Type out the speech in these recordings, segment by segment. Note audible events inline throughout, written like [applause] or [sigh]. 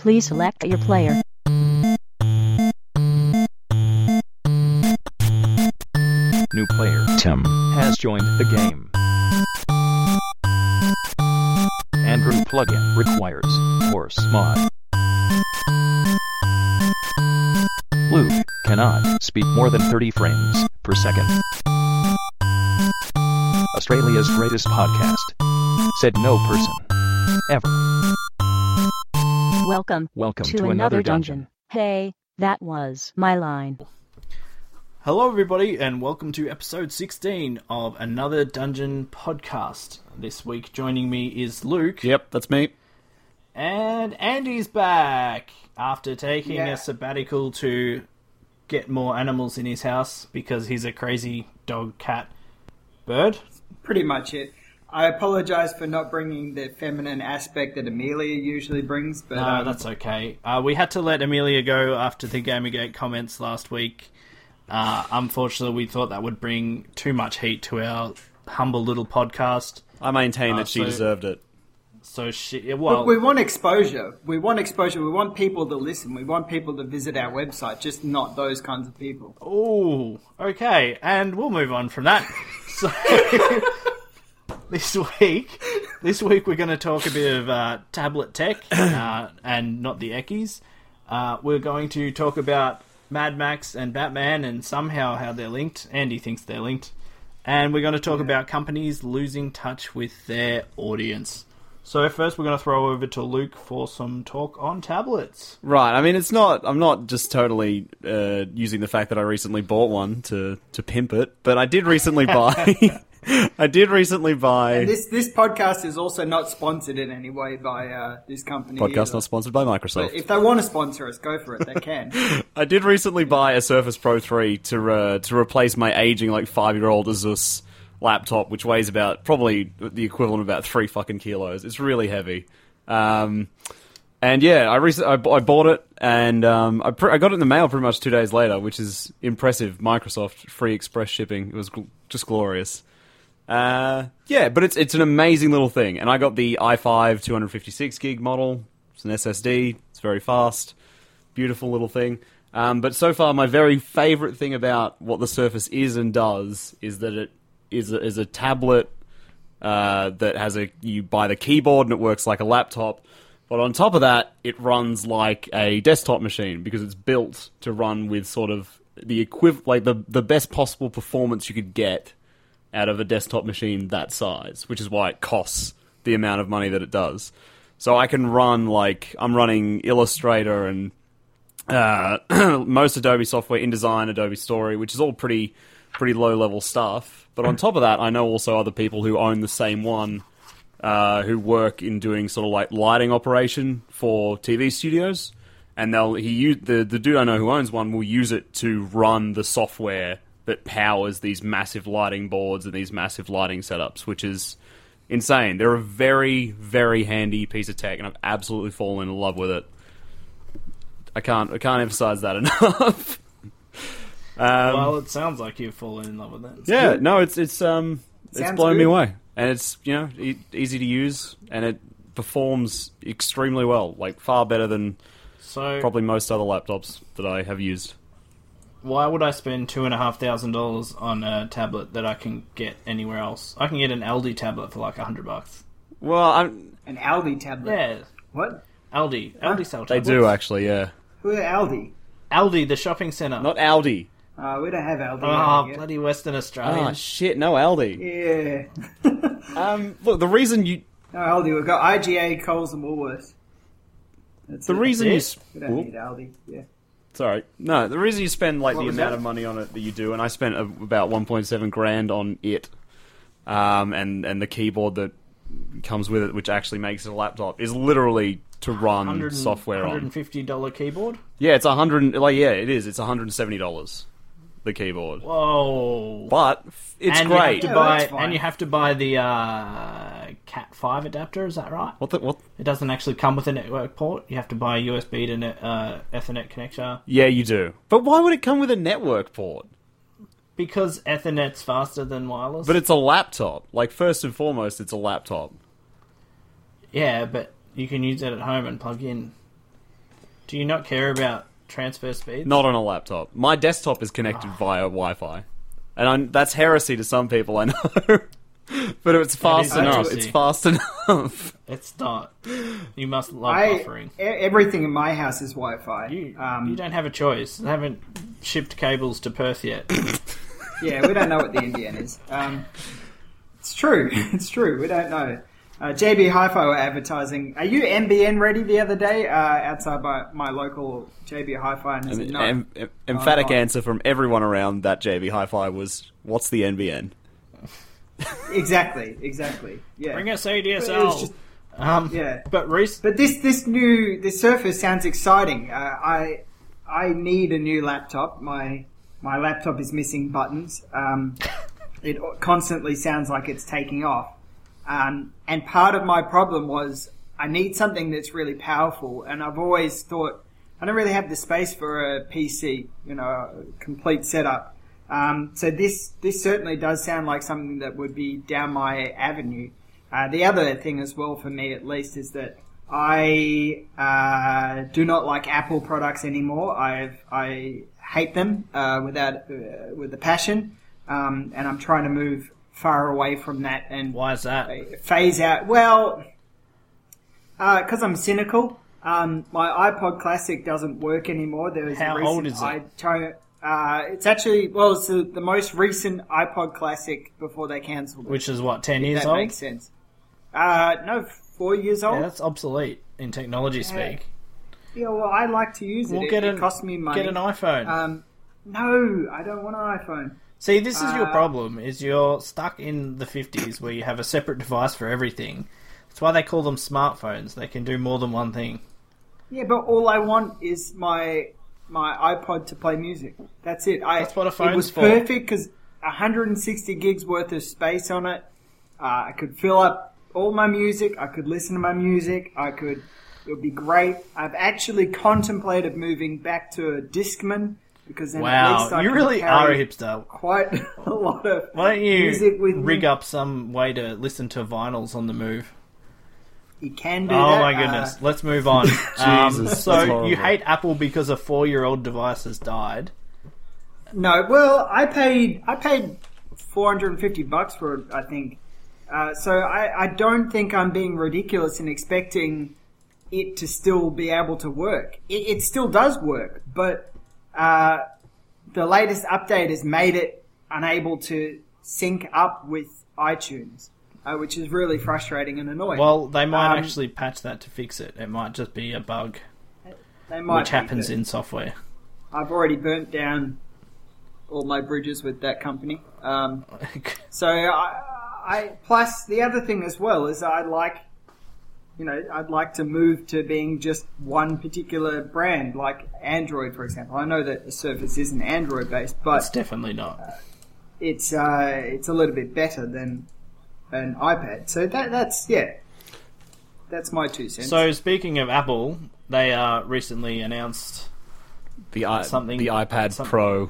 Please select your player. New player Tim has joined the game. Andrew plugin requires horse mod. Luke cannot speak more than 30 frames per second. Australia's greatest podcast. Said no person. Ever. Welcome Welcome to, to, another dungeon. Hey, that was my line. Hello, everybody, and welcome to episode 16 of another Dungeon podcast. This week, joining me is Luke, Yep, that's me. and Andy's back after taking Yeah. a sabbatical to get more animals in his house because he's a crazy dog, cat, bird. Pretty much it. I apologize for not bringing the feminine aspect that Amelia usually brings, but No, um, that's okay. Uh, we had to let Amelia go after the Gamergate comments last week. Uh, unfortunately, we thought that would bring too much heat to our humble little podcast. I maintain Uh, that she so- deserved it. So she, well, Look, we want exposure. We want exposure. We want people to listen. We want people to visit our website, just not those kinds of people. Oh, okay, and we'll move on from that. [laughs] [laughs] [laughs] So this [laughs] week, this week we're going to talk a bit of uh, tablet tech [clears throat] uh, and not the Eckies. Uh, we're going to talk about Mad Max and Batman and somehow how they're linked. Andy thinks they're linked, and we're going to talk about companies losing touch with their audience. So first, we're going to throw over to Luke for some talk on tablets. Right. I mean, it's not. I'm not just totally uh, using the fact that I recently bought one to to pimp it, but I did recently [laughs] buy. I did recently buy. And this this podcast is also not sponsored in any way by uh, this company. podcast either. not sponsored by Microsoft. But if they want to sponsor us, go for it. They can. [laughs] I did recently buy a Surface Pro 3 to uh, to replace my aging like five year old Asus laptop, which weighs about probably the equivalent of about three fucking kilos. It's really heavy. Um, and yeah, I recently I, b- I bought it and um, I, pr- I got it in the mail pretty much two days later, which is impressive. Microsoft free express shipping. It was gl- just glorious. Uh, yeah, but it's it's an amazing little thing, and I got the i5 256 gig model. It's an SSD. It's very fast beautiful little thing. Um, but so far, my very favorite thing about what the Surface is and does is that it is a, is a tablet uh, that has a you buy the keyboard and it works like a laptop. But on top of that, it runs like a desktop machine because it's built to run with sort of the equiv- like the the best possible performance you could get out of a desktop machine that size, which is why it costs the amount of money that it does. So I can run like I'm running Illustrator and uh, [clears throat] most Adobe software, InDesign, Adobe Story, which is all pretty pretty low level stuff. But on top of that, I know also other people who own the same one, uh, who work in doing sort of like lighting operation for TV studios, and they'll he the the dude I know who owns one will use it to run the software that powers these massive lighting boards and these massive lighting setups, which is insane. They're a very very handy piece of tech, and I've absolutely fallen in love with it. I can't I can't emphasize that [laughs] enough. um, well, it sounds like you've fallen in love with it. yeah, no, it's it's um it's Sounds blown me away, and it's you know e- easy to use, and it performs extremely well, like far better than So probably most other laptops that I have used. Why would I spend two and a half thousand dollars on a tablet that I can get anywhere else? I can get an Aldi tablet for like a hundred bucks. Well, I'm, An Aldi tablet. Yeah, What? Aldi, Aldi sell they tablets. do actually, yeah. Who are Aldi? Aldi, the shopping centre. Not Aldi. Uh, we don't have Aldi. oh, around here. bloody Western Australia. Oh shit, no Aldi. Yeah. [laughs] Um, look, the reason you no Aldi. We've got IGA, Coles, and Woolworths. That's the it. reason you it? s- We don't need Aldi. Yeah. Sorry. No, the reason you spend like What the was amount that? of money on it that you do, and I spent a, about 1.7 grand on it, um, and and the keyboard that comes with it, which actually makes it a laptop, is literally to run software on. $150 keyboard? Yeah, it's a hundred. Like, yeah, it is. It's 170 dollars. The keyboard, Whoa. but it's and great. You have to Yeah, buy, that's fine. and you have to buy the uh, Cat 5 adapter, is that right? What the what? It doesn't actually come with a network port. You have to buy a USB to net, uh, Ethernet connector. Yeah, you do. But why would it come with a network port? Because Ethernet's faster than wireless. But it's a laptop. Like first and foremost, it's a laptop. Yeah, but you can use it at home and plug in. Do you not care about transfer speeds? Not on a laptop. My desktop is connected via Wi-Fi, and i that's heresy to some people. I know, [laughs] but it's fast enough. heresy. It's fast enough. It's not. You must love I, buffering. e- everything in my house is Wi-Fi. You, um, you don't have a choice. They haven't shipped cables to Perth yet. [laughs] Yeah, we don't know what the NBN is. Um, it's true. [laughs] It's true. We don't know. Uh, JB Hi-Fi were advertising. Are you NBN ready the other day uh, outside my, my local JB Hi-Fi? And I said, An no. em- em- emphatic Oh. answer from everyone around that JB Hi-Fi was, "What's the NBN?" [laughs] exactly, exactly. Yeah. Bring us It was ADSL. just- um, Yeah. But Reese, But this this new this Surface sounds exciting. Uh, I I need a new laptop. My my laptop is missing buttons. Um, [laughs] it constantly sounds like it's taking off. Um, and part of my problem was I need something that's really powerful. And I've always thought I don't really have the space for a PC, you know, complete setup. Um, so this this certainly does sound like something that would be down my avenue. Uh, the other thing as well for me at least is that I uh, do not like Apple products anymore. I I hate them uh, without uh, with a passion, um, and I'm trying to move far away from that and why is that? phase out. Well, because I'm cynical. Um, my iPod Classic doesn't work anymore. There was How a old is it? uh, it's actually well, it's the, the most recent iPod Classic before they cancelled it. Which is what ten years that old? That makes sense. Uh, no, four years old. Yeah, that's obsolete in technology speak. Yeah, well, I like to use it. Well, it, get it an costs me money. get an iPhone. Um, no, I don't want an iPhone. See, this is your uh, problem: is you're stuck in the fifties where you have a separate device for everything. That's why they call them smartphones. They can do more than one thing. Yeah, but all I want is my my iPod to play music. That's it. I, That's what a It was for. perfect because 160 gigs worth of space on it. Uh, I could fill up all my music. I could listen to my music. I could. It would be great. I've actually contemplated moving back to a Discman because then at least Wow, I you can really carry are a hipster. Quite [laughs] a lot of Why don't you music with me. rig up some way to listen to vinyls on the move? You can do Oh that. my Uh, goodness! Let's move on. [laughs] um, Jesus, that's so you hate Apple because a four-year-old device has died. No, well, I paid I paid four hundred and fifty bucks for it. I think. Uh, so I, I don't think I'm being ridiculous in expecting it to still be able to work. It, it still does work, but uh, the latest update has made it unable to sync up with iTunes, uh, which is really frustrating and annoying. Well, they might Um, actually patch that to fix it. It might just be a bug, they might which happens but in software. I've already burnt down all my bridges with that company. Um, [laughs] So I, I plus the other thing as well is I'd like, you know, I'd like to move to being just one particular brand, like Android, for example. I know that the Surface isn't Android based, but it's definitely not. it's uh, it's a little bit better than an iPad. So that that's yeah, that's my two cents. So speaking of Apple, they uh, recently announced The i Something- the iPad some- Pro,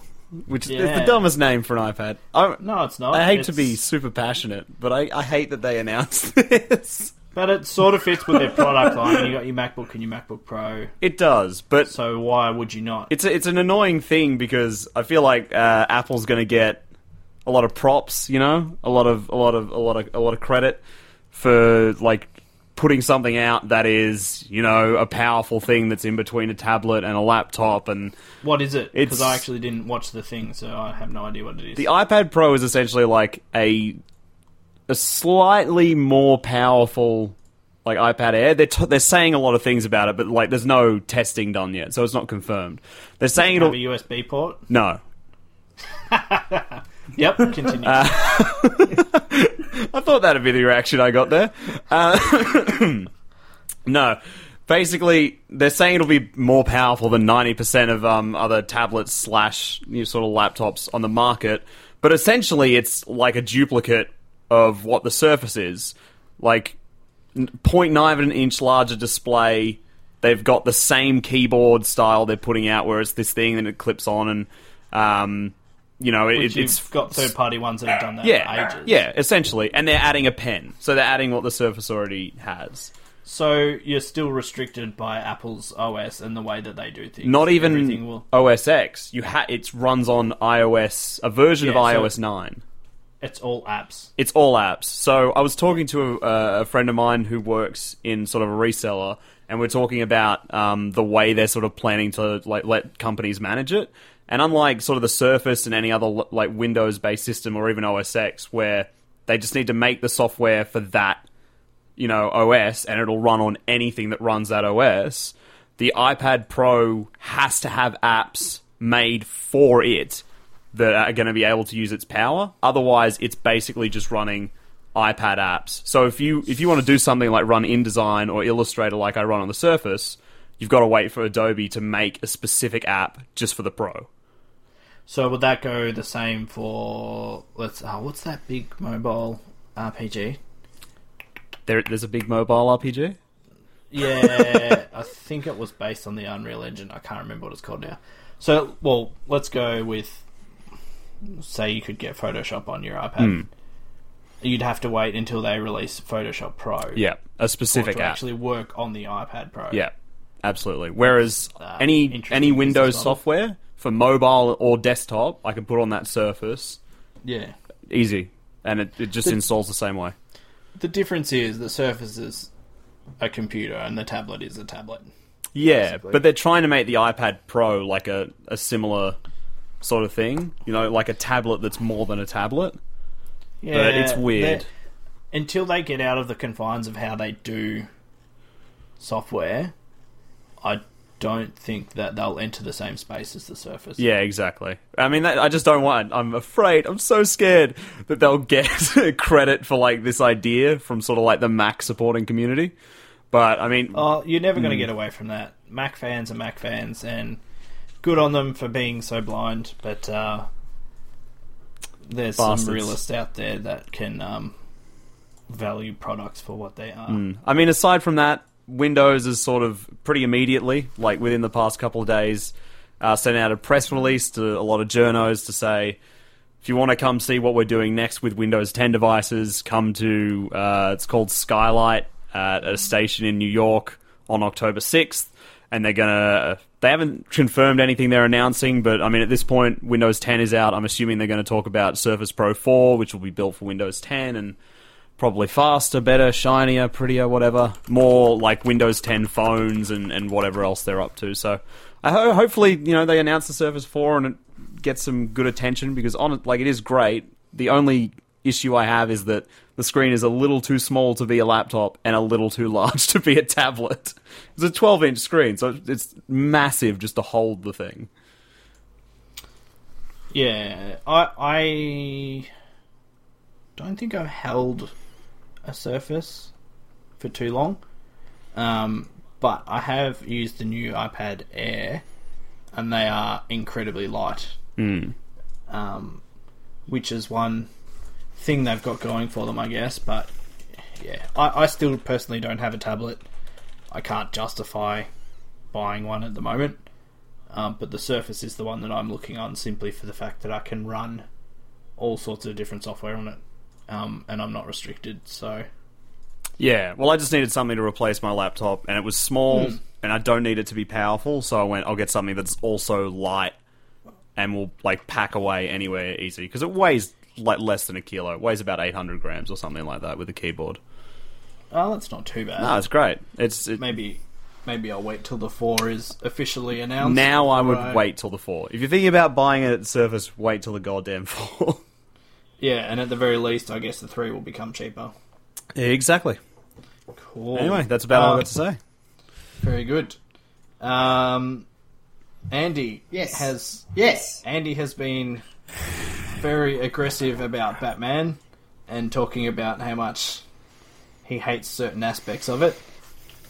which is the dumbest name for an iPad. I, no, it's not. I hate to be super passionate, but I, I hate that they announced [laughs] this. But it sort of fits with their product line. You got your MacBook and your MacBook Pro, It does, but so why would you not? it's a, it's an annoying thing because I feel like uh, Apple's going to get a lot of props, you know, a lot of a lot of a lot of a lot of credit for like putting something out that is, you know, a powerful thing that's in between a tablet and a laptop and What is it? Because I actually didn't watch the thing, so I have no idea what it is. the iPad Pro is essentially like a a slightly more powerful like iPad Air. They're t- they're saying a lot of things about it, but like there's no testing done yet, so it's not confirmed. They're saying it'll a USB port. no. [laughs] Yep, continue. Uh, [laughs] I thought that'd be the reaction I got there. Uh, [coughs] no. Basically, they're saying it'll be more powerful than 90% of um, other tablets slash you know, sort of laptops on the market. But essentially, it's like a duplicate of what the Surface is. Like, n- 0.9 of an inch larger display. They've got the same keyboard style they're putting out, where it's this thing and it clips on and. Um, you know, it, it's got third party ones that have done that yeah, for ages. yeah, essentially, and they're adding a pen, so they're adding what the Surface already has. So you're still restricted by Apple's OS and the way that they do things. Not even will. OS X. You ha- it runs on iOS, a version Yeah, of so- iOS nine. It's all apps. It's all apps. So I was talking to a, a friend of mine who works in sort of a reseller, and we're talking about um, the way they're sort of planning to like let companies manage it. And unlike sort of the Surface and any other like Windows-based system or even OS X, where they just need to make the software for that, you know, OS, and it'll run on anything that runs that OS. The iPad Pro has to have apps made for it that are going to be able to use its power. Otherwise, it's basically just running iPad apps. So if you if you want to do something like run InDesign or Illustrator like I run on the Surface, you've got to wait for Adobe to make a specific app just for the Pro. So would that go the same for let's? Oh, what's that big mobile RPG? There, there's a big mobile RPG. Yeah, [laughs] I think it was based on the Unreal Engine. I can't remember what it's called now. So, well, let's go with say you could get Photoshop on your iPad. Hmm. You'd have to wait until they release Photoshop Pro. Yeah, a specific to app. actually work on the iPad Pro. Yeah, absolutely. Whereas Uh, any any Windows software for mobile or desktop, I can put on that Surface yeah. easy, and it, it just The- installs the same way. The difference is the Surface is a computer and the tablet is a tablet. Yeah, basically. but they're trying to make the iPad Pro like a, a similar sort of thing. You know, like a tablet that's more than a tablet. Yeah, But it's weird. Until they get out of the confines of how they do software, I don't think that they'll enter the same space as the Surface. Yeah, exactly. I mean, that, I just don't want. I'm afraid. I'm so scared that they'll get [laughs] credit for like this idea from sort of like the Mac supporting community. But I mean, Oh, you're never Hmm. going to get away from that. Mac fans are Mac fans, and good on them for being so blind. But uh, there's Bastards. some realists out there that can um, value products for what they are. Hmm. I mean, aside from that, Windows is sort of pretty immediately, like within the past couple of days, uh, sent out a press release to a lot of journos to say, if you want to come see what we're doing next with Windows 10 devices, come to uh, it's called Skylight at a station in New York on October 6th, and they're gonna. They haven't confirmed anything they're announcing, but I mean, at this point, Windows 10 is out. I'm assuming they're going to talk about Surface Pro 4, which will be built for Windows 10, and probably faster, better, shinier, prettier, whatever. More like Windows 10 phones and, and whatever else they're up to. So, I ho- hopefully, you know, they announce the Surface 4 and it gets some good attention because on it, like it is great. The only issue I have is that the screen is a little too small to be a laptop and a little too large [laughs] to be a tablet. It's a 12 inch screen, so it's massive just to hold the thing. Yeah, I I don't think I've held a Surface for too long, um, but I have used the new iPad Air, and they are incredibly light. Mm. Um, which is one thing they've got going for them, I guess. But yeah, I, I still personally don't have a tablet. I can't justify buying one at the moment. Um, but the Surface is the one that I'm looking on simply for the fact that I can run all sorts of different software on it, um, and I'm not restricted. So Yeah, well, I just needed something to replace my laptop, and it was small, Hmm. and I don't need it to be powerful, so I went, I'll get something that's also light and will like pack away anywhere easy because it weighs like less than a kilo. It weighs about 800 grams or something like that with a keyboard. oh, that's not too bad. No, it's great. It's it, maybe maybe I'll wait till the four is officially announced. now I would before wait till the four. If you're thinking about buying it at Surface, wait till the goddamn [laughs] four. Yeah, and at the very least, I guess the three will become cheaper. exactly. Cool. Anyway, that's about all Um, I've got to say. Very good. Um, Andy Yes. has Yes. Andy has been very aggressive about Batman and talking about how much he hates certain aspects of it.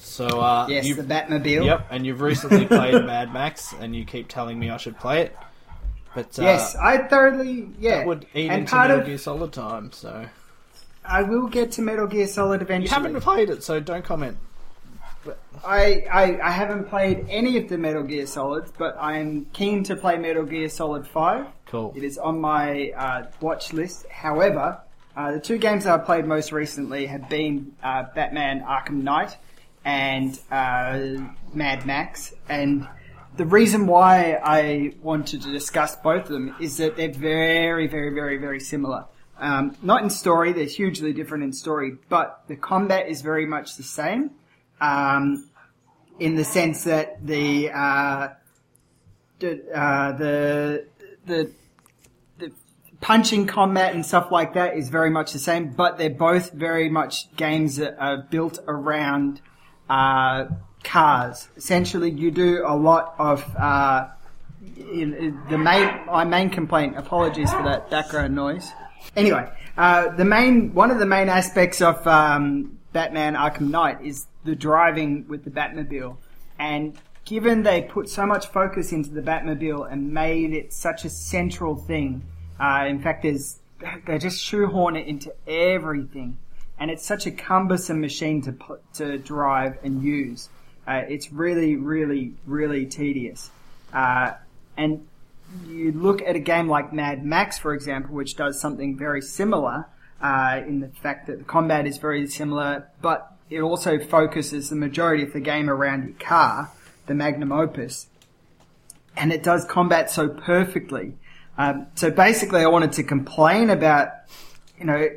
So uh, Yes, you've- the Batmobile. Yep, and you've recently played [laughs] Mad Max, and you keep telling me I should play it. But uh, Yes, I thoroughly yeah. that would eat and into part Metal of Gear Solid time. So I will get to Metal Gear Solid eventually. you haven't played it, so don't comment. I, I I haven't played any of the Metal Gear Solids, but I am keen to play Metal Gear Solid Five. Cool. It is on my uh, watch list. However, uh, the two games that I played most recently have been uh, Batman Arkham Knight and uh, Mad Max. And the reason why I wanted to discuss both of them is that they're very, very, very, very similar. Um, not in story, they're hugely different in story, but the combat is very much the same. Um, in the sense that the uh, the, uh, the the the punching combat and stuff like that is very much the same, but they're both very much games that are built around uh, cars. Essentially, you do a lot of uh, the main my main complaint. Apologies for that background noise. Anyway, uh, the main one of the main aspects of um, Batman Arkham Knight is the driving with the Batmobile, and given they put so much focus into the Batmobile and made it such a central thing, uh, in fact, there's they just shoehorn it into everything, and it's such a cumbersome machine to put, to drive and use. Uh, it's really, really, really tedious. Uh, and you look at a game like Mad Max, for example, which does something very similar uh, in the fact that the combat is very similar, but it also focuses the majority of the game around your car, the Magnum Opus, and it does combat so perfectly. Um, so basically, I wanted to complain about, you know,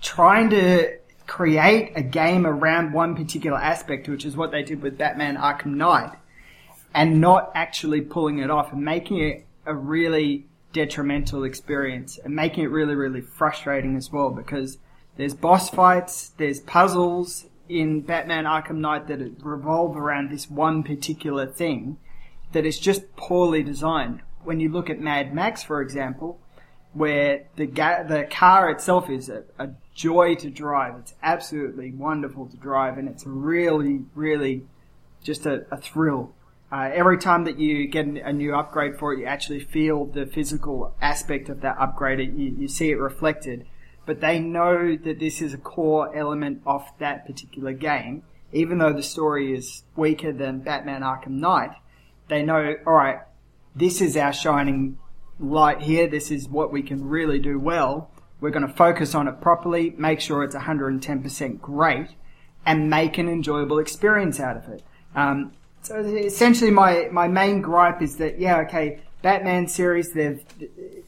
trying to create a game around one particular aspect, which is what they did with Batman Arkham Knight, and not actually pulling it off and making it a really detrimental experience and making it really, really frustrating as well because there's boss fights, there's puzzles in Batman Arkham Knight that revolve around this one particular thing that is just poorly designed. When you look at Mad Max, for example, where the ga- the car itself is a, a joy to drive. It's absolutely wonderful to drive, and it's really, really just a, a thrill. Uh, every time that you get a new upgrade for it, you actually feel the physical aspect of that upgrade. You, you see it reflected. But they know that this is a core element of that particular game. Even though the story is weaker than Batman Arkham Knight, they know, alright, this is our shining light here. This is what we can really do well. We're going to focus on it properly, make sure it's 110% great, and make an enjoyable experience out of it. Um, so essentially, my, my main gripe is that yeah, okay, Batman series they've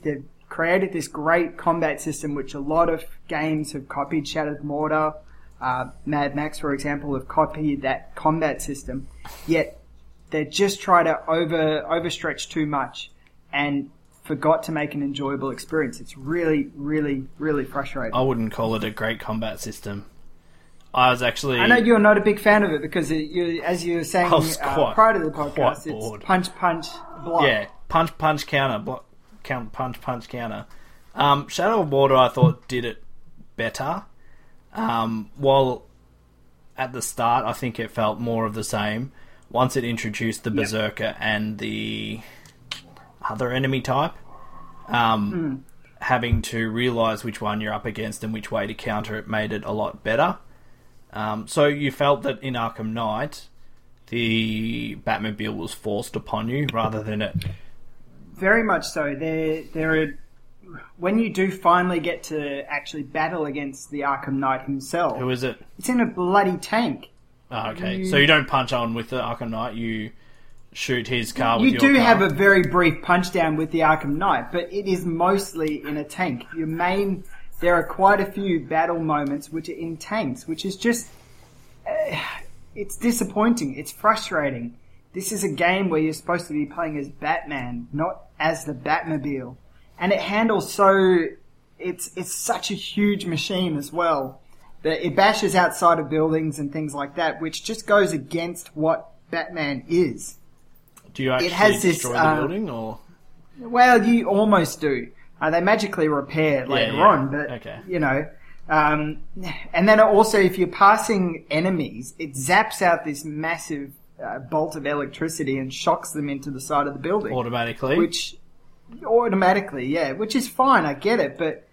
they've created this great combat system which a lot of games have copied. Shadow of Mordor, uh, Mad Max, for example, have copied that combat system. Yet they just try to over overstretch too much and forgot to make an enjoyable experience. It's really, really, really frustrating. I wouldn't call it a great combat system. I was actually. I know you're not a big fan of it because it, you, as you were saying uh, prior to the podcast, it's punch, punch, block. Yeah, punch, punch, counter, block, count, punch, punch, counter. Um, Shadow of Mordor, I thought did it better. Um, while at the start, I think it felt more of the same. Once it introduced the Berserker and the other enemy type, um, having to realize which one you're up against and which way to counter it made it a lot better. Um, so you felt that in Arkham Knight, the Batmobile was forced upon you rather than it Very much so. There, there are. When you do finally get to actually battle against the Arkham Knight himself, Who is it? it's in a bloody tank. Oh, okay. You- So you don't punch on with the Arkham Knight. You shoot his car with You your do car. have a very brief punch down with the Arkham Knight, but it is mostly in a tank. Your main, there are quite a few battle moments which are in tanks, which is just, uh, it's disappointing. It's frustrating. This is a game where you're supposed to be playing as Batman, not as the Batmobile, and it handles so. It's it's such a huge machine as well that it bashes outside of buildings and things like that, which just goes against what Batman is. Do you actually has this, destroy the uh, building or? Well, you almost do. Uh, they magically repair later yeah. on, but Okay. you know. Um, and then also, if you're passing enemies, it zaps out this massive uh, bolt of electricity and shocks them into the side of the building, Automatically. which automatically, yeah, which is fine. I get it, but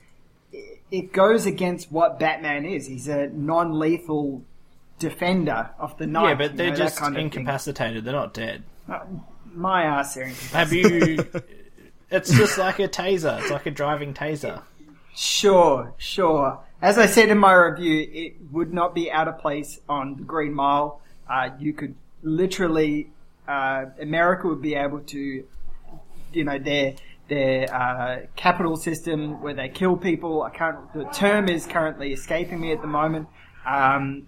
it- goes against what Batman is. He's a non-lethal defender of the night. yeah, but they're know, just kind of thing. incapacitated. They're not dead. My ass, they're incapacitated. Have you? [laughs] it's just like a taser. It's like a driving taser. Sure, sure. As I said in my review, it would not be out of place on the Green Mile. uh, you could literally uh, America would be able to, you know, their their uh, capital system where they kill people. I can't. The term is currently escaping me at the moment. Um,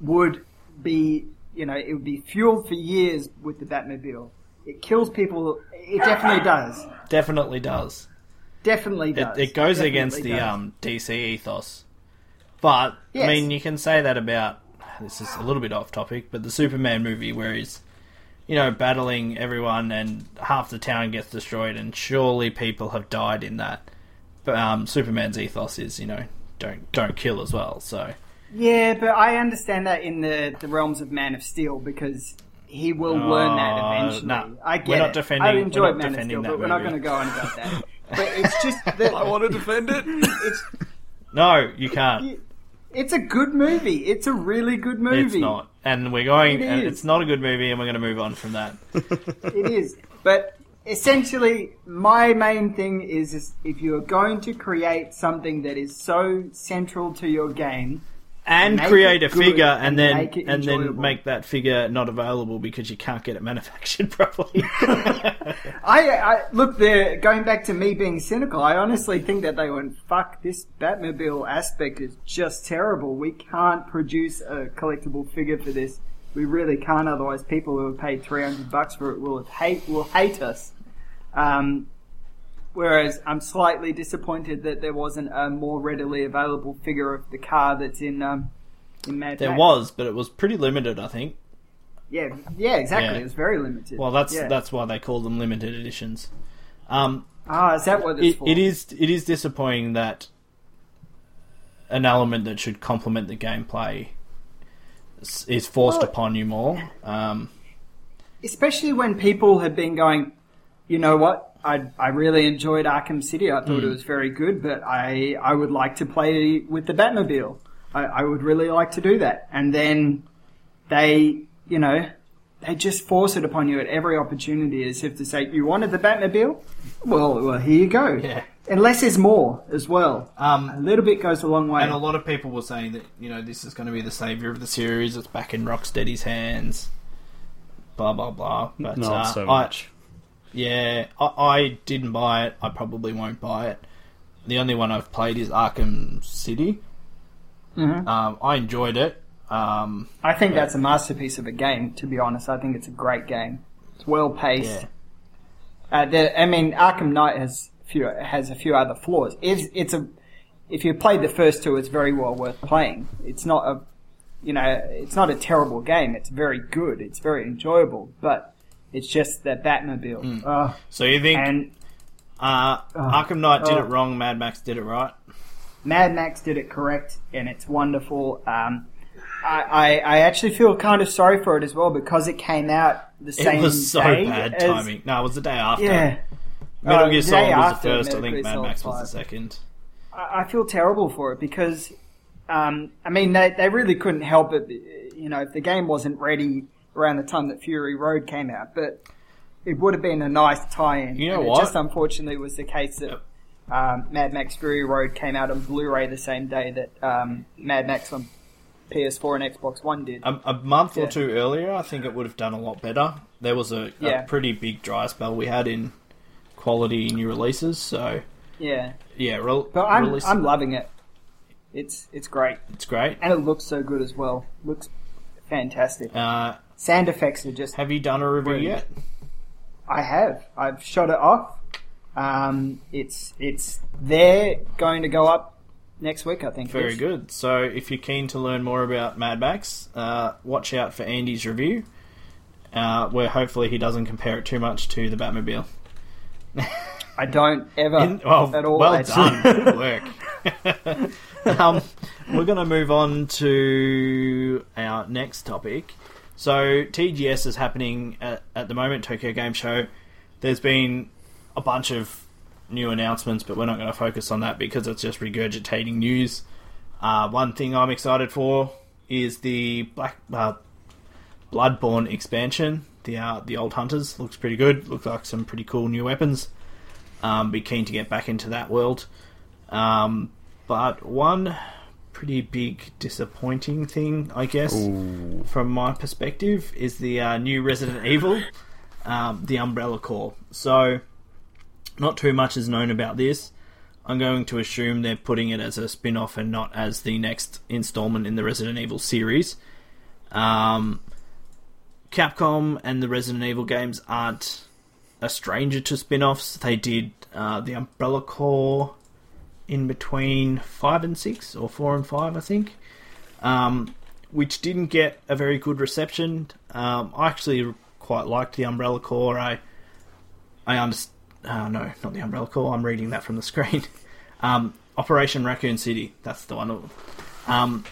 would be, you know, it would be fueled for years with the Batmobile. It kills people. It definitely does. Definitely does. Definitely does. it goes Definitely against the um, DC ethos. But, Yes. I mean, you can say that about. This is a little bit off topic, but the Superman movie where he's, you know, battling everyone and half the town gets destroyed, and surely people have died in that. But um, Superman's ethos is, you know, don't don't kill as well. So Yeah, but I understand that in the, the realms of Man of Steel because he will learn that Oh, eventually. no. I get We're not it. defending- I we're enjoyed not Man of defending Steel, that but we're not going to go on about that. [laughs] but it's just [laughs] that I want to defend it. [laughs] it's no, you can't. It's a good movie. It's a really good movie. It's not, and we're going. It and is. it's not a good movie, and we're going to move on from that. [laughs] It is. But essentially, my main thing is, is if you're going to create something that is so central to your game, and create a figure and and then and then make that figure not available because you can't get it [laughs] manufactured properly. [laughs] I, I look there. Going back to me being cynical, I honestly think that they went, "Fuck this Batmobile aspect is just terrible. We can't produce a collectible figure for this. We really can't. Otherwise, people who have paid three hundred bucks for it will hate will hate us." Um, whereas I'm slightly disappointed that there wasn't a more readily available figure of the car that's in um, in Mad there Max. was, but it was pretty limited, I think. yeah, yeah, exactly. Yeah. It was very limited. Well, that's Yeah. that's why they call them limited editions. Um, ah, is that what it's it, for? it is it is disappointing that an element that should complement the gameplay is, is forced Well- upon you more. Um, especially when people have been going, you know what? I I really enjoyed Arkham City. I thought it was very good, but I I would like to play with the Batmobile. I, I would really like to do that. And then they, you know, they just force it upon you at every opportunity, as if to say, "You wanted the Batmobile? Well, well, here you go." Yeah. Unless there's more as well. Um, a little bit goes a long way. And a lot of people were saying that you know this is going to be the savior of the series. It's back in Rocksteady's hands. Blah blah blah. But Not uh, so I- much. Yeah, I, I didn't buy it. I probably won't buy it. The only one I've played is Arkham City. Mhm. Um, I enjoyed it. Um, I think that's a masterpiece of a game. To be honest, I think it's a great game. It's well paced. yeah. Uh, the, I mean, Arkham Knight has few has a few other flaws. It's it's a if you played the first two, it's very well worth playing. It's not a you know it's not a terrible game. It's very good. It's very enjoyable. But it's just the Batmobile. Uh, So you think and uh, Arkham Knight did it wrong, Mad Max did it right? Mad Max did it correct, and it's wonderful. Um, I, I, I actually feel kind of sorry for it as well because it came out the same It was so bad as- timing. No, it was the day after. Yeah. Metal Uh, Gear Solid was the first. I think Gear Mad Solid Max was 5. the second. I I feel terrible for it because, um, I mean, they, they really couldn't help it. You know, if the game wasn't ready around the time that Fury Road came out, but it would have been a nice tie-in. You know and what? It just unfortunately was the case that um, Mad Max Fury Road came out on Blu-ray the same day that um, Mad Max on PS4 and Xbox One did. A, a month or two earlier, I think it would have done a lot better. There was a, Yeah. a pretty big dry spell we had in quality new releases. So yeah, yeah, re- but I'm release- I'm loving it. It's it's great, it's great. and it looks so good as well. Looks fantastic. Uh, Sound effects are just have you done a review Brilliant. yet? I have. I've shot it off. Um, it's it's there, going to go up next week. I think. Very good. So if you're keen to learn more about Mad Max, uh, watch out for Andy's review, uh, where hopefully he doesn't compare it too much to the Batmobile. I don't ever In- well, at all. well actually. done. Good work. [laughs] um, we're going to move on to our next topic. So TGS is happening at, at the moment, Tokyo Game Show. There's been a bunch of new announcements, but we're not going to focus on that because it's just regurgitating news. Uh, one thing I'm excited for is the Black uh, Bloodborne expansion. The uh, the old hunters looks pretty good. Looks like some pretty cool new weapons. Um, be keen to get back into that world. Um, but one pretty big disappointing thing, I guess, from my perspective, is the uh, new Resident Evil, um, the Umbrella Corps. So, not too much is known about this. I'm going to assume they're putting it as a spin off and not as the next installment in the Resident Evil series. Um, Capcom and the Resident Evil games aren't a stranger to spin offs. They did uh, the Umbrella Corps in between 5 and 6, or 4 and 5, I think, um, which didn't get a very good reception. Um, I actually quite liked the Umbrella Corps. I, I understand. Uh, no, not the Umbrella Corps. I'm reading that from the [laughs] screen. Um, Operation Raccoon City. That's the one. Um,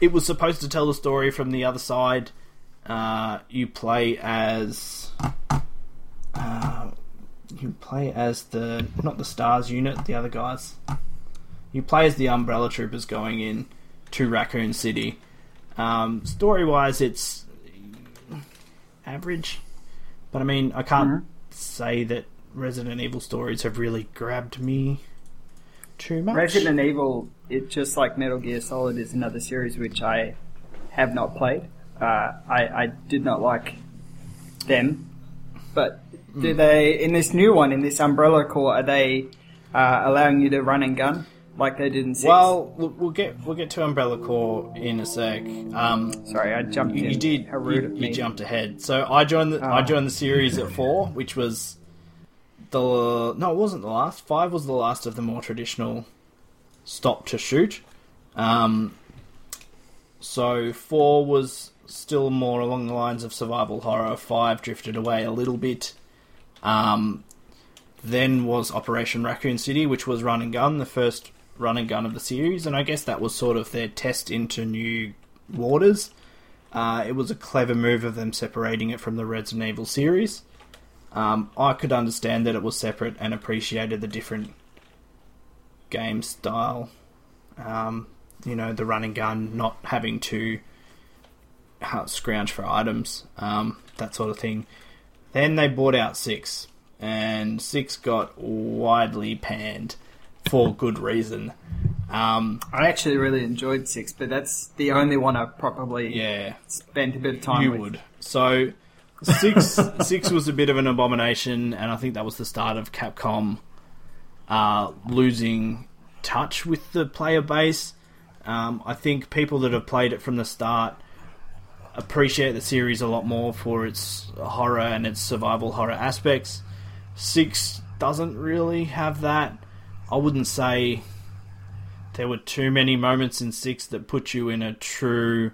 it was supposed to tell the story from the other side. Uh, you play as. Uh, you play as the not the Stars unit, the other guys. You play as the Umbrella Troopers going in to Raccoon City. Um, story wise, it's average, but I mean, I can't say that Resident Evil stories have really grabbed me too much. Resident Evil, it just like Metal Gear Solid, is another series which I have not played. Uh, I, I did not like them, but do they in this new one in this Umbrella Corps are they uh, allowing you to run and gun like they did in six? Well, we'll we'll get we'll get to Umbrella Corps in a sec. Um, sorry, I jumped you, in. you did How rude you, of you jumped ahead. So I joined the I Oh. joined the series at four, which was the no, it wasn't the last. Five was the last of the more traditional stop to shoot. Um, so four was still more along the lines of survival horror. Five drifted away a little bit. Um, then was Operation Raccoon City, which was run and gun, the first run and gun of the series, and I guess that was sort of their test into new waters. Uh, it was a clever move of them separating it from the Resident Evil series. Um, I could understand that it was separate and appreciated the different game style. Um, you know, the run and gun, not having to uh, scrounge for items, um, that sort of thing. Then they bought out Six, and Six got widely panned for [laughs] good reason. Um, I actually really enjoyed six, but that's the only one I probably yeah, spent a bit of time you with. would. So six [laughs] six was a bit of an abomination, and I think that was the start of Capcom uh, losing touch with the player base. Um, I think people that have played it from the start appreciate the series a lot more for its horror and its survival horror aspects. Six doesn't really have that. I wouldn't say there were too many moments in six that put you in a true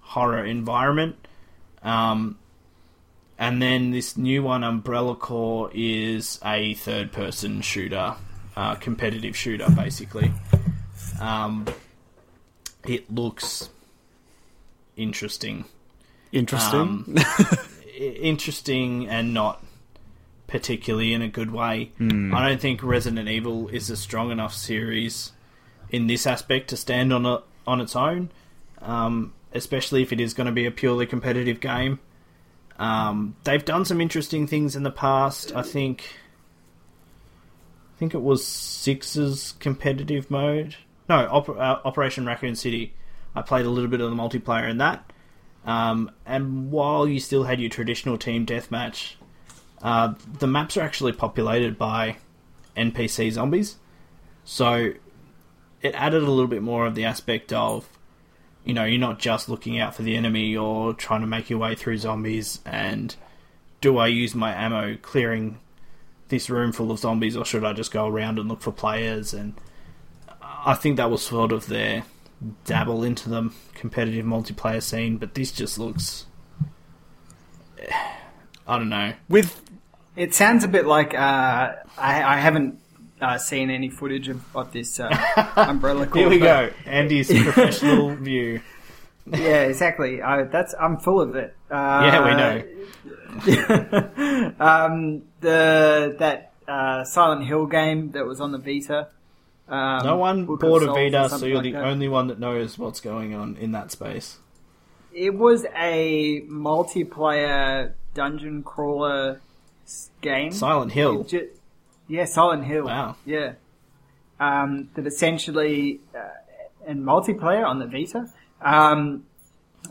horror environment. Um, and then this new one, Umbrella Corps, is a third person shooter, uh, competitive shooter, basically. Um, it looks interesting. Interesting. Um, interesting and not particularly in a good way. I don't think Resident Evil is a strong enough series in this aspect to stand on a, on its own, um, especially if it is going to be a purely competitive game. Um, they've done some interesting things in the past. I think. I think it was Six's competitive mode. No, Oper- uh, Operation Raccoon City. I played a little bit of the multiplayer in that. Um, and while you still had your traditional team deathmatch, uh, the maps are actually populated by NPC zombies. So it added a little bit more of the aspect of, you know, you're not just looking out for the enemy or trying to make your way through zombies and do I use my ammo clearing this room full of zombies or should I just go around and look for players? And I think that was sort of their dabble into the competitive multiplayer scene, but this just looks. I don't know. With It sounds a bit like uh, I, I haven't uh, seen any footage of, of this uh, [laughs] Umbrella Corps. Here we but- go. Andy's professional [laughs] view. Yeah, exactly. I, that's I'm full of it. Uh, Yeah, we know. [laughs] um, the that uh, Silent Hill game that was on the Vita. Um, No one bought a Vita, so you're like the that. only one that knows what's going on in that space. It was a multiplayer dungeon crawler game. Silent Hill. Ju- yeah, Silent Hill. Wow. Yeah. Um, that essentially, uh, and multiplayer on the Vita. Um,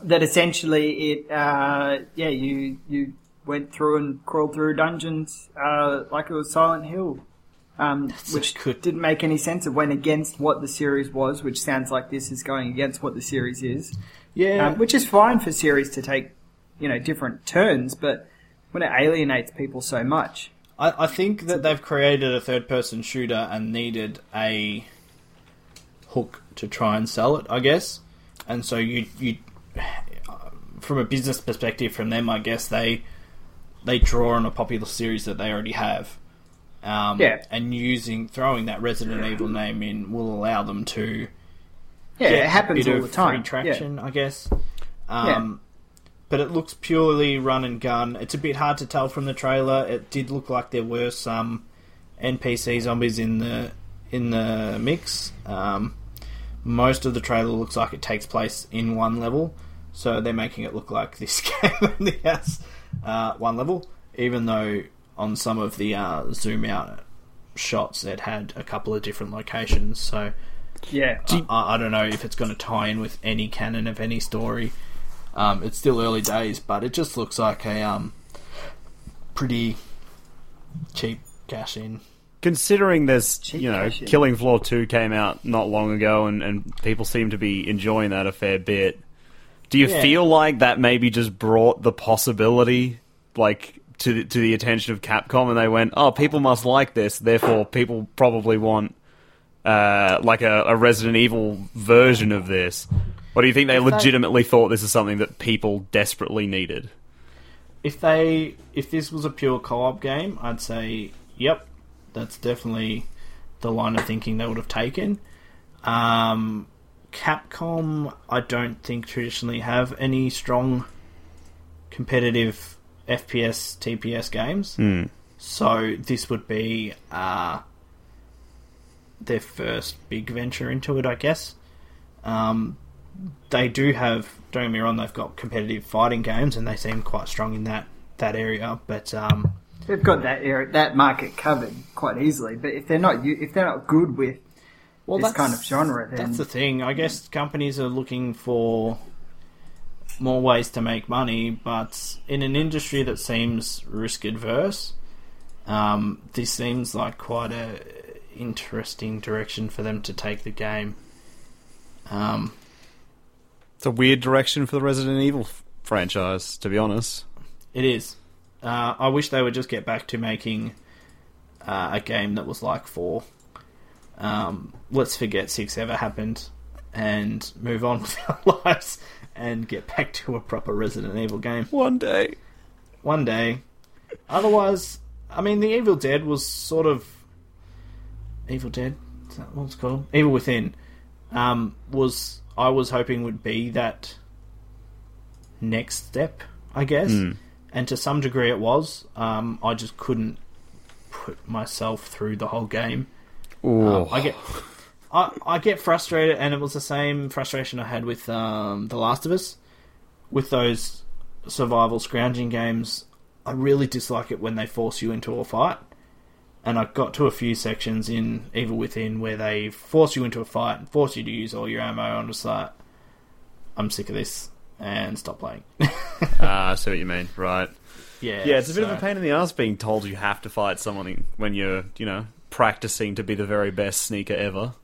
that essentially it, uh, yeah, you you went through and crawled through dungeons uh, like it was Silent Hill, um, which didn't make any sense. It went against what the series was, which sounds like this is going against what the series is, Yeah, um, which is fine for series to take, you know, different turns, but when it alienates people so much, I, I think that they've created a third person shooter and needed a hook to try and sell it, I guess. And so you you from a business perspective from them, I guess they they draw on a popular series that they already have. Um, Yeah. and using throwing that Resident Evil name in will allow them to yeah, it happens all the time. Traction, I guess. Yeah. Um, But it looks purely run and gun. It's a bit hard to tell from the trailer. It did look like there were some NPC zombies in the in the mix. Um, most of the trailer looks like it takes place in one level, so they're making it look like this [laughs] game only has uh, one level, even though on some of the uh, zoom out shots it had a couple of different locations. So Yeah, I, I don't know if it's going to tie in with any canon of any story. Um, it's still early days, but it just looks like a um, pretty cheap cash in. Considering there's, Cheap you know. Killing Floor 2 came out not long ago and, and people seem to be enjoying that a fair bit. Do you Yeah. feel like that maybe just brought the possibility, like, to the, to the attention of Capcom and they went, oh, people must like this, therefore people probably want, uh, like a, a Resident Evil version of this? Or do you think they If they- legitimately thought this is something that people desperately needed? If they if this was a pure co-op game, I'd say yep, that's definitely the line of thinking they would have taken. Um, Capcom, I don't think traditionally have any strong competitive FPS TPS games. So this would be uh, their first big venture into it, I guess. Um, they do have, don't get me wrong, they've got competitive fighting games, and they seem quite strong in that that area. But um, they've got that area, that market covered quite easily. But if they're not, if they're not good with well, this kind of genre, then That's the thing. I guess companies are looking for more ways to make money, but in an industry that seems risk adverse, um, this seems like quite a interesting direction for them to take the game. Um, It's a weird direction for the Resident Evil f- franchise, to be honest. it is. Uh, I wish they would just get back to making uh, a game that was like four. Um, let's forget six ever happened and move on [laughs] with our lives and get back to a proper Resident Evil game. One day. one day. Otherwise, I mean, the Evil Dead was sort of Evil Dead. Is that what it's called? Evil Within. Um, was I was hoping would be that next step, I guess, and to some degree it was. Um, I just couldn't put myself through the whole game. Um, I get, I, I get frustrated, and it was the same frustration I had with um, The Last of Us, with those survival scrounging games. I really dislike it when they force you into a fight, and I got to a few sections in Evil Within where they force you into a fight and force you to use all your ammo. I'm just like, I'm sick of this, and stop playing. [laughs] Ah, I [laughs] see what you mean. Right. yeah, Yeah, it's a bit of a pain in the ass being told you have to fight someone when you're, you know, practicing to be the very best sneaker ever.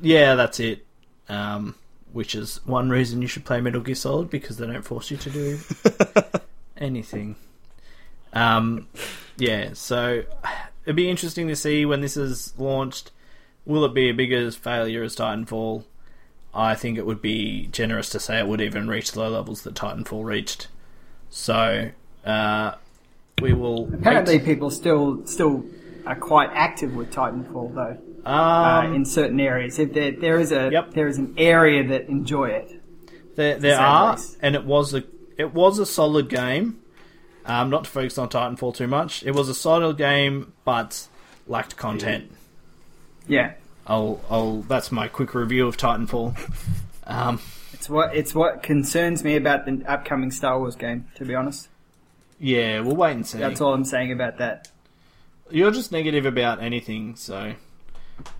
Yeah, that's it. Um, which is one reason you should play Metal Gear Solid because they don't force you to do [laughs] anything. Um, yeah, so it'd be interesting to see when this is launched. Will it be a bigger failure as Titanfall? I think it would be generous to say it would even reach the low levels that Titanfall reached. So uh, we will. wait. apparently people still still are quite active with Titanfall though. Uh, Um, in certain areas, if there there is a Yep. there is an area that enjoy it. There, there are, place. and it was a it was a solid game. Um, not to focus on Titanfall too much. It was a solid game, but lacked content. Yeah, I'll, I'll. That's my quick review of Titanfall. Um, it's what it's what concerns me about the upcoming Star Wars game. To be honest, yeah, we'll wait and see. that's all I'm saying about that. You're just negative about anything, so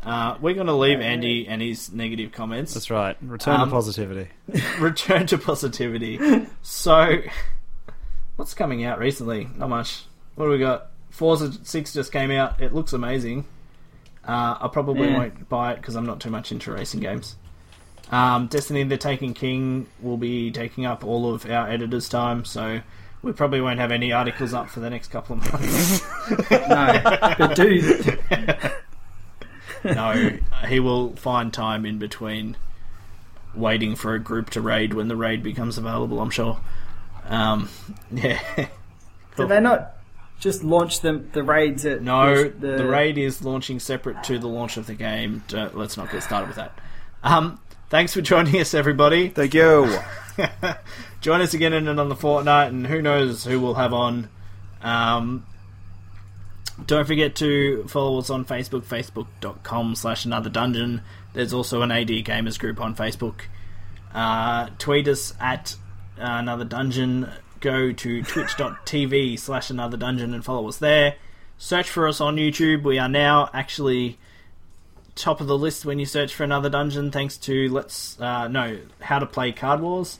Uh, we're going to leave Andy and his negative comments. That's right. Return Um, to positivity. [laughs] Return to positivity. so, what's coming out recently? Not much. What do we got? Forza 6 just came out. It looks amazing. Uh, I probably Yeah. won't buy it because I'm not too much into racing games. Um, Destiny the Taken King will be taking up all of our editor's time, so we probably won't have any articles up for the next couple of months. [laughs] No, but dude, no, he will find time in between waiting for a group to raid when the raid becomes available, I'm sure. Um, [laughs] yeah. did they not just launch the the raids at No, the, the raid is launching separate to the launch of the game. Don't- let's not get started with that. Um, thanks for joining us, everybody. Thank you. [laughs] Join us again in another fortnight, and who knows who we'll have on. Um, don't forget to follow us on Facebook, facebook.com slash another dungeon. There's also an AD Gamers group on Facebook. Uh, tweet us at uh, another dungeon. Go to [laughs] twitch.tv slash another dungeon and follow us there. Search for us on YouTube. We are now actually top of the list when you search for another dungeon, thanks to let's uh, no how to play Card Wars.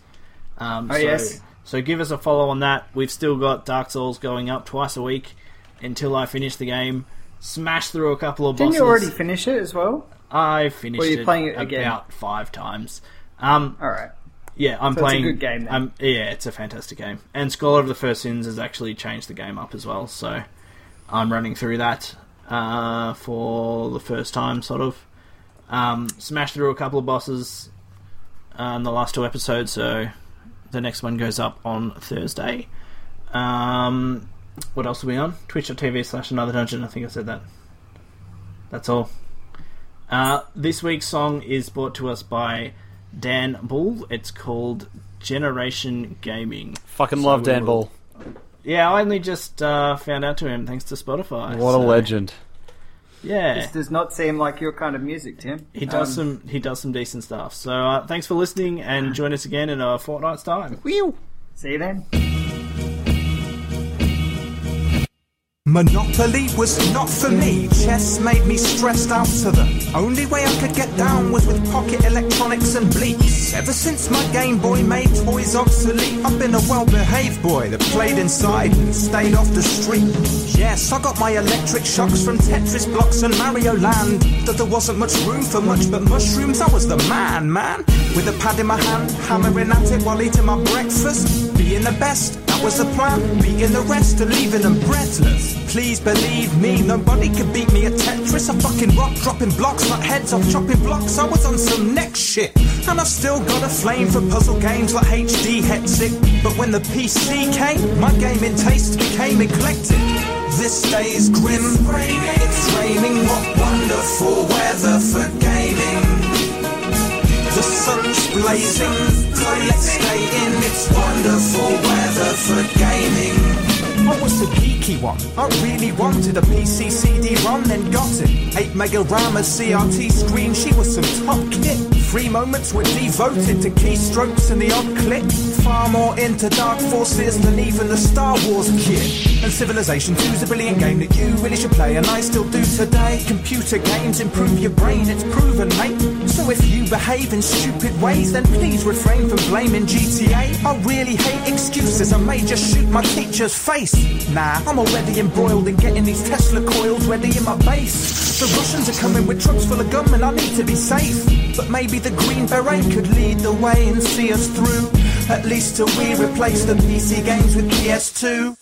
Um, Oh, so, yes. So give us a follow on that. We've still got Dark Souls going up twice a week until I finish the game. Smash through a couple of bosses. Didn't you already finish it as well? I finished it, playing it about five times. Um, All right. yeah, I'm So it's a good game then. Um, yeah, it's a fantastic game. And Scholar of the First Sins has actually changed the game up as well. So I'm running through that uh, for the first time, sort of. Um, smashed through a couple of bosses uh, in the last two episodes, so the next one goes up on Thursday. Um, what else are we on? Twitch.tv slash another dungeon. I think I said that. That's all. Uh, this week's song is brought to us by Dan Bull. It's called Generation Gaming. Fucking So love Dan will- Bull. Yeah, I only just uh, found out to him thanks to Spotify. What a legend. Yeah, This does not seem like your kind of music, Tim. he does Um, some he does some decent stuff. So uh, thanks for listening, and join us again in a fortnight's time. See you then. Monopoly was not for me. Chess made me stressed out to the only way I could get down was with pocket electronics and bleeps. Ever since my Game Boy made toys obsolete, I've been a well-behaved boy that played inside and stayed off the street. Yes, I got my electric shocks from Tetris blocks and Mario Land. That there wasn't much room for much but mushrooms. I was the man, man. With a pad in my hand, hammering at it while eating my breakfast. Being the best, was the plan. Beating the rest and leaving them breathless. Please believe me, nobody could beat me at Tetris. I fucking rock, dropping blocks, not heads off chopping blocks. I was on some next shit. And I've still got a flame for puzzle games like HD Hexic. But when the PC came, my gaming taste became eclectic. This day's grim, it's raining, what wonderful weather for gaming. The sun's blazing, so let's stay in. It's wonderful weather for gaming. I was the geeky one. I really wanted a PC CD-ROM, then got it. 8 mega RAM, a CRT screen, she was some top kit. Free moments were devoted to keystrokes and the odd click. Far more into Dark Forces than even the Star Wars kid. And Civilization 2's a brilliant game that you really should play, and I still do today. Computer games improve your brain, it's proven, mate. So if you behave in stupid ways, then please refrain from blaming GTA. I really hate excuses, I may just shoot my teacher's face. Nah, I'm already embroiled in getting these Tesla coils ready in my base. The Russians are coming with trucks full of gum and I need to be safe. But maybe the Green Beret could lead the way and see us through. At least till we replace the PC games with PS2.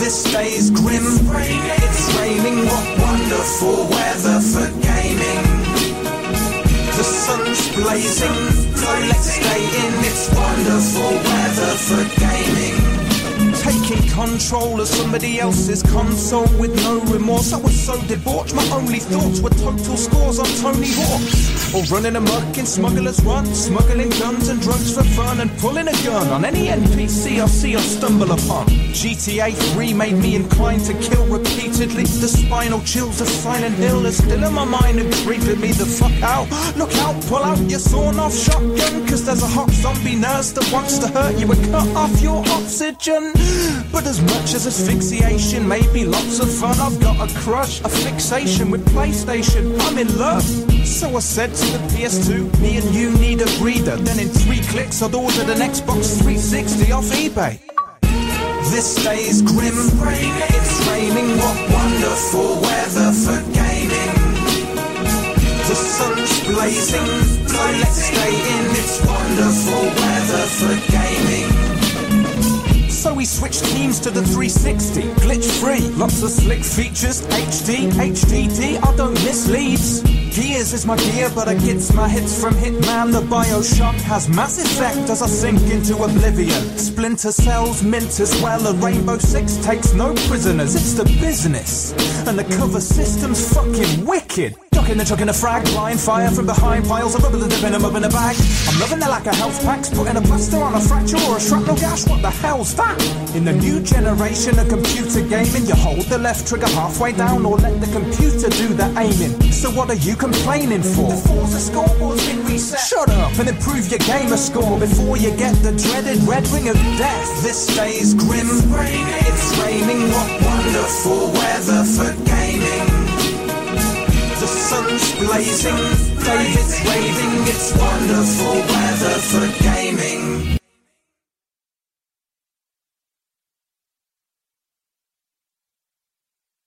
This day's grim, it's raining, what wonderful weather for gaming. The sun's blazing, so let's stay in. It's wonderful weather for gaming. Taking control of somebody else's console with no remorse. I was so debauched, my only thoughts were total scores on Tony Hawk. Or running amok in Smuggler's Run, smuggling guns and drugs for fun, and pulling a gun on any NPC I see or stumble upon. GTA 3 made me inclined to kill repeatedly. The spinal chills of Silent Hill are still in my mind and creeping me the fuck out. Look out, pull out your sawn off shotgun, cause there's a hot zombie nurse that wants to hurt you and cut off your oxygen. But as much as asphyxiation may be lots of fun, I've got a crush, a fixation with PlayStation. I'm in love. So I said to the PS2, me and you need a breather. Then in three clicks, I'd ordered an Xbox 360 off eBay. This day's grim. It's raining. What wonderful weather for gaming. The sun's blazing, so let's stay in. It's wonderful weather for gaming. So we switched teams to the 360, glitch free, lots of slick features, HD, HDD, I don't miss leads. Gears is my gear, but I gets my hits from Hitman. The Bioshock has mass effect as I sink into oblivion. Splinter Cells mint as well, and Rainbow Six takes no prisoners. It's the business, and the cover system's fucking wicked. Ducking and chucking a frag, blind fire from behind piles of rubber, dipping them up in a bag. I'm loving the lack of health packs, putting a plaster on a fracture or a shrapnel gash. What the hell's that? In the new generation of computer gaming, you hold the left trigger halfway down or let the computer do the aiming. So what are you complaining for? The Forza scoreboard's been reset. Shut up and improve your gamer score before you get the dreaded red ring of death. This day's grim. It's raining. What wonderful weather for gaming. Sun's blazing, David's raving, it's wonderful weather for gaming.